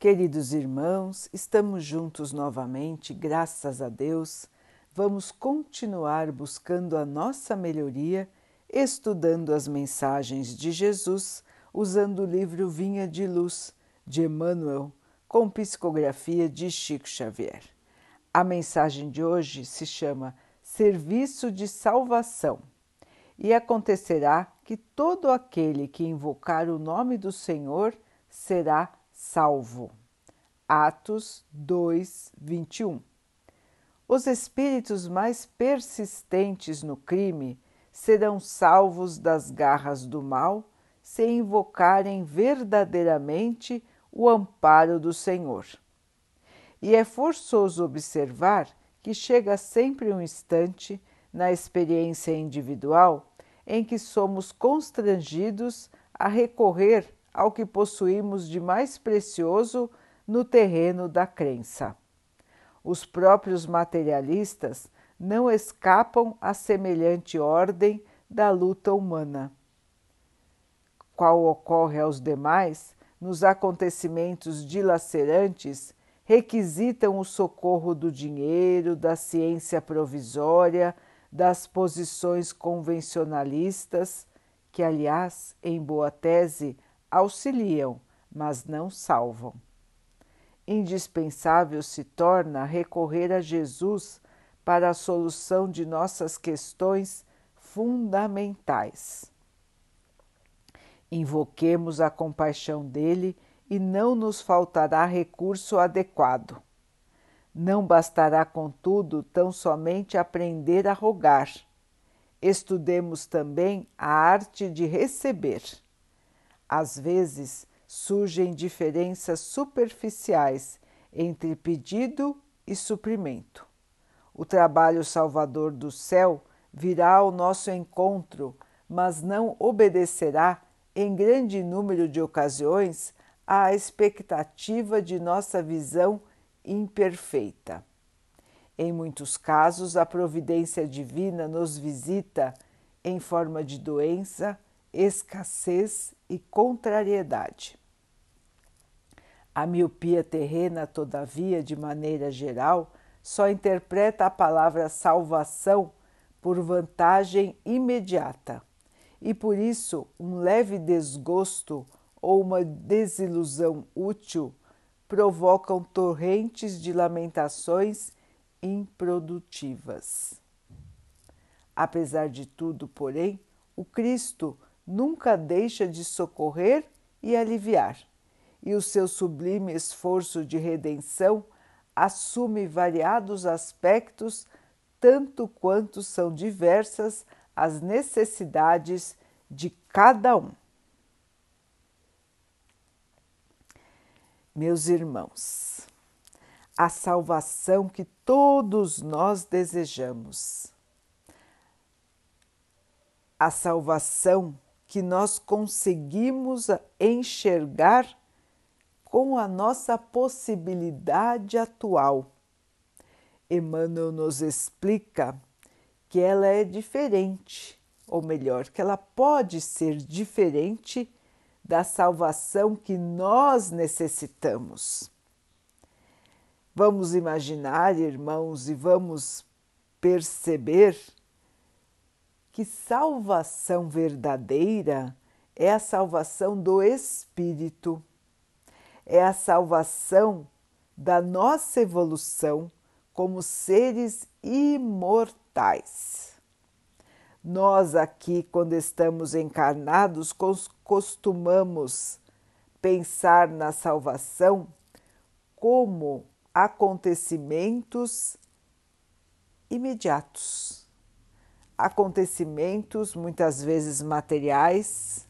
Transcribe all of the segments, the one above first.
Queridos irmãos, estamos juntos novamente, graças a Deus. Vamos continuar buscando a nossa melhoria, estudando as mensagens de Jesus, usando o livro Vinha de Luz de Emmanuel, com psicografia de Chico Xavier. A mensagem de hoje se chama Serviço de Salvação e acontecerá que todo aquele que invocar o nome do Senhor será salvo. Atos 2, 21. Os espíritos mais persistentes no crime serão salvos das garras do mal se invocarem verdadeiramente o amparo do Senhor. E é forçoso observar que chega sempre um instante na experiência individual em que somos constrangidos a recorrer ao que possuímos de mais precioso no terreno da crença. Os próprios materialistas não escapam a semelhante ordem da luta humana. Qual ocorre aos demais nos acontecimentos dilacerantes, requisitam o socorro do dinheiro, da ciência provisória, das posições convencionalistas, que, aliás, em boa tese, auxiliam, mas não salvam. Indispensável se torna recorrer a Jesus para a solução de nossas questões fundamentais. Invoquemos a compaixão dele e não nos faltará recurso adequado. Não bastará, contudo, tão somente aprender a rogar. Estudemos também a arte de receber. Às vezes surgem diferenças superficiais entre pedido e suprimento. O trabalho salvador do céu virá ao nosso encontro, mas não obedecerá, em grande número de ocasiões, à expectativa de nossa visão imperfeita. Em muitos casos, a providência divina nos visita em forma de doença, escassez e contrariedade. A miopia terrena, todavia, de maneira geral, só interpreta a palavra salvação por vantagem imediata e por isso um leve desgosto ou uma desilusão útil provocam torrentes de lamentações improdutivas. Apesar de tudo, porém, o Cristo nunca deixa de socorrer e aliviar, e o seu sublime esforço de redenção assume variados aspectos, tanto quanto são diversas as necessidades de cada um. Meus irmãos, a salvação que todos nós desejamos, a salvação que nós conseguimos enxergar com a nossa possibilidade atual. Emmanuel nos explica que ela é diferente, ou melhor, que ela pode ser diferente da salvação que nós necessitamos. Vamos imaginar, irmãos, e vamos perceber que salvação verdadeira é a salvação do espírito, é a salvação da nossa evolução como seres imortais. Nós aqui, quando estamos encarnados, costumamos pensar na salvação como acontecimentos imediatos, acontecimentos muitas vezes materiais,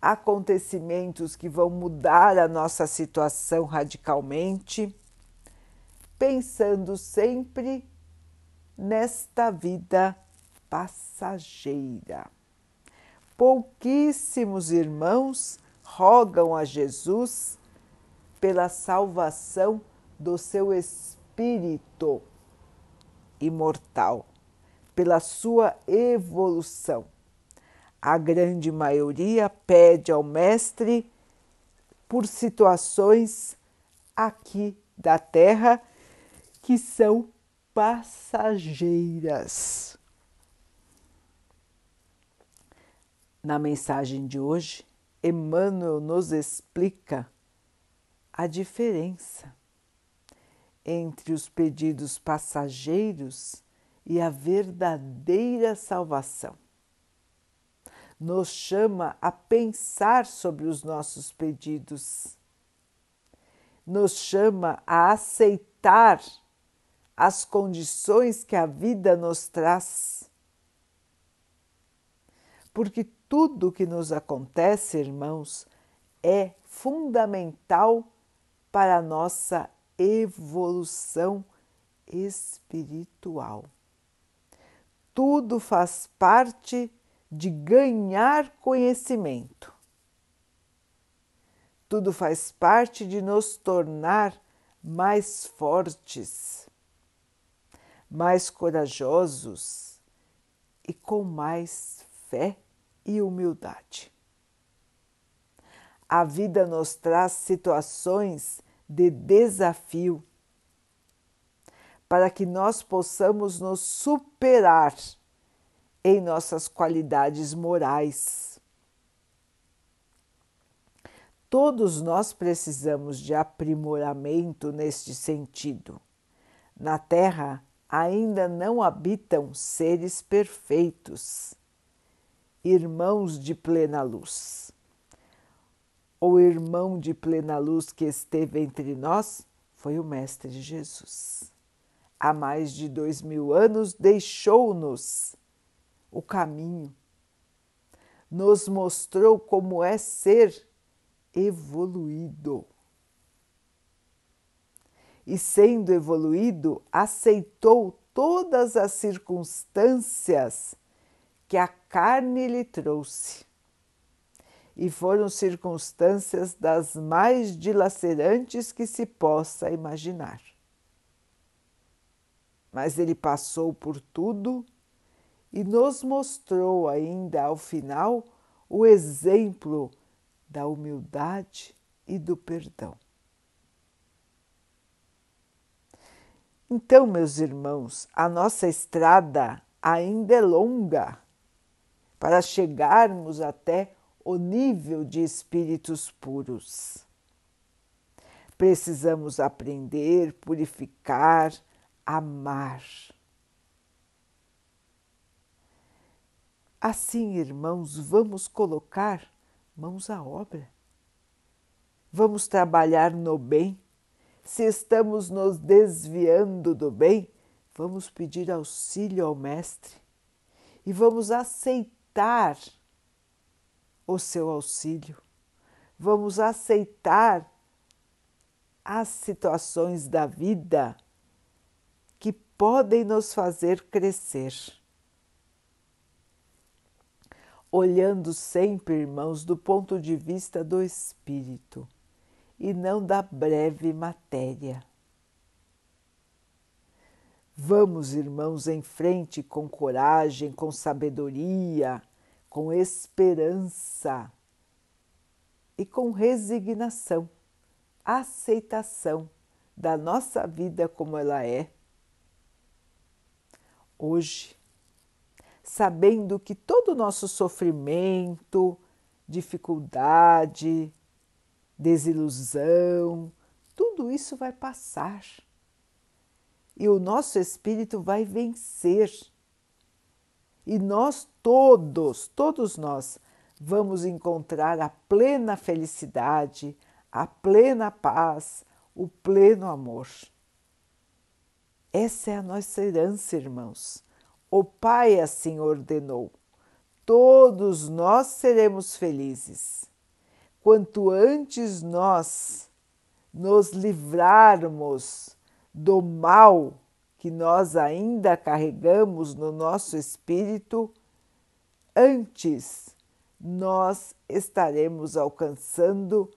acontecimentos que vão mudar a nossa situação radicalmente, pensando sempre nesta vida passageira. Pouquíssimos irmãos rogam a Jesus pela salvação do seu espírito imortal, pela sua evolução. A grande maioria pede ao Mestre por situações aqui da Terra que são passageiras. Na mensagem de hoje, Emmanuel nos explica a diferença entre os pedidos passageiros e a verdadeira salvação. Nos chama a pensar sobre os nossos pedidos, nos chama a aceitar as condições que a vida nos traz. Porque tudo que nos acontece, irmãos, é fundamental para a nossa evolução espiritual. Tudo faz parte de ganhar conhecimento. Tudo faz parte de nos tornar mais fortes, mais corajosos e com mais fé e humildade. A vida nos traz situações de desafio para que nós possamos nos superar em nossas qualidades morais. Todos nós precisamos de aprimoramento neste sentido. Na Terra ainda não habitam seres perfeitos, irmãos de plena luz o irmão de plena luz que esteve entre nós foi o Mestre Jesus. Há mais de dois mil anos deixou-nos o caminho, nos mostrou como é ser evoluído. E sendo evoluído, aceitou todas as circunstâncias que a carne lhe trouxe e foram circunstâncias das mais dilacerantes que se possa imaginar. Mas ele passou por tudo e nos mostrou ainda ao final o exemplo da humildade e do perdão. Então, meus irmãos, a nossa estrada ainda é longa para chegarmos até o nível de espíritos puros. Precisamos aprender, purificar, amar. Assim, irmãos, vamos colocar mãos à obra. Vamos trabalhar no bem. Se estamos nos desviando do bem, vamos pedir auxílio ao Mestre e vamos aceitar o seu auxílio. Vamos aceitar as situações da vida podem nos fazer crescer. Olhando sempre, irmãos, do ponto de vista do espírito e não da breve matéria. Vamos, irmãos, em frente com coragem, com sabedoria com esperança e com resignação, aceitação da nossa vida como ela é. Hoje, sabendo que todo o nosso sofrimento, dificuldade, desilusão, tudo isso vai passar e o nosso espírito vai vencer e nós todos, todos nós, vamos encontrar a plena felicidade, a plena paz, o pleno amor. Essa é a nossa herança, irmãos. O Pai assim ordenou. Todos nós seremos felizes. Quanto antes nós nos livrarmos do mal que nós ainda carregamos no nosso espírito, antes nós estaremos alcançando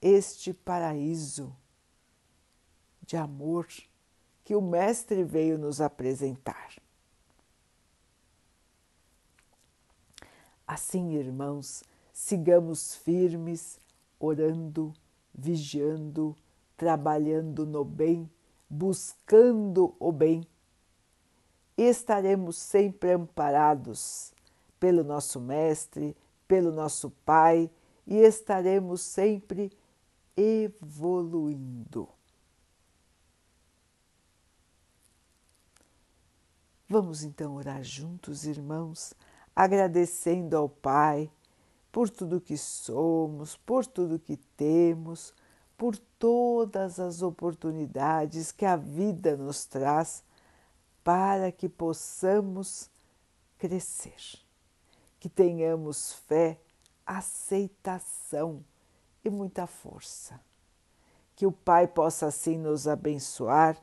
este paraíso de amor que o Mestre veio nos apresentar. Assim, irmãos, sigamos firmes, orando, vigiando, trabalhando no bem, buscando o bem, estaremos sempre amparados pelo nosso Mestre, pelo nosso Pai e estaremos sempre evoluindo. Vamos então orar juntos, irmãos, agradecendo ao Pai por tudo que somos, por tudo que temos, por todas as oportunidades que a vida nos traz para que possamos crescer, que tenhamos fé, aceitação e muita força. Que o Pai possa assim nos abençoar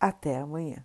Até amanhã.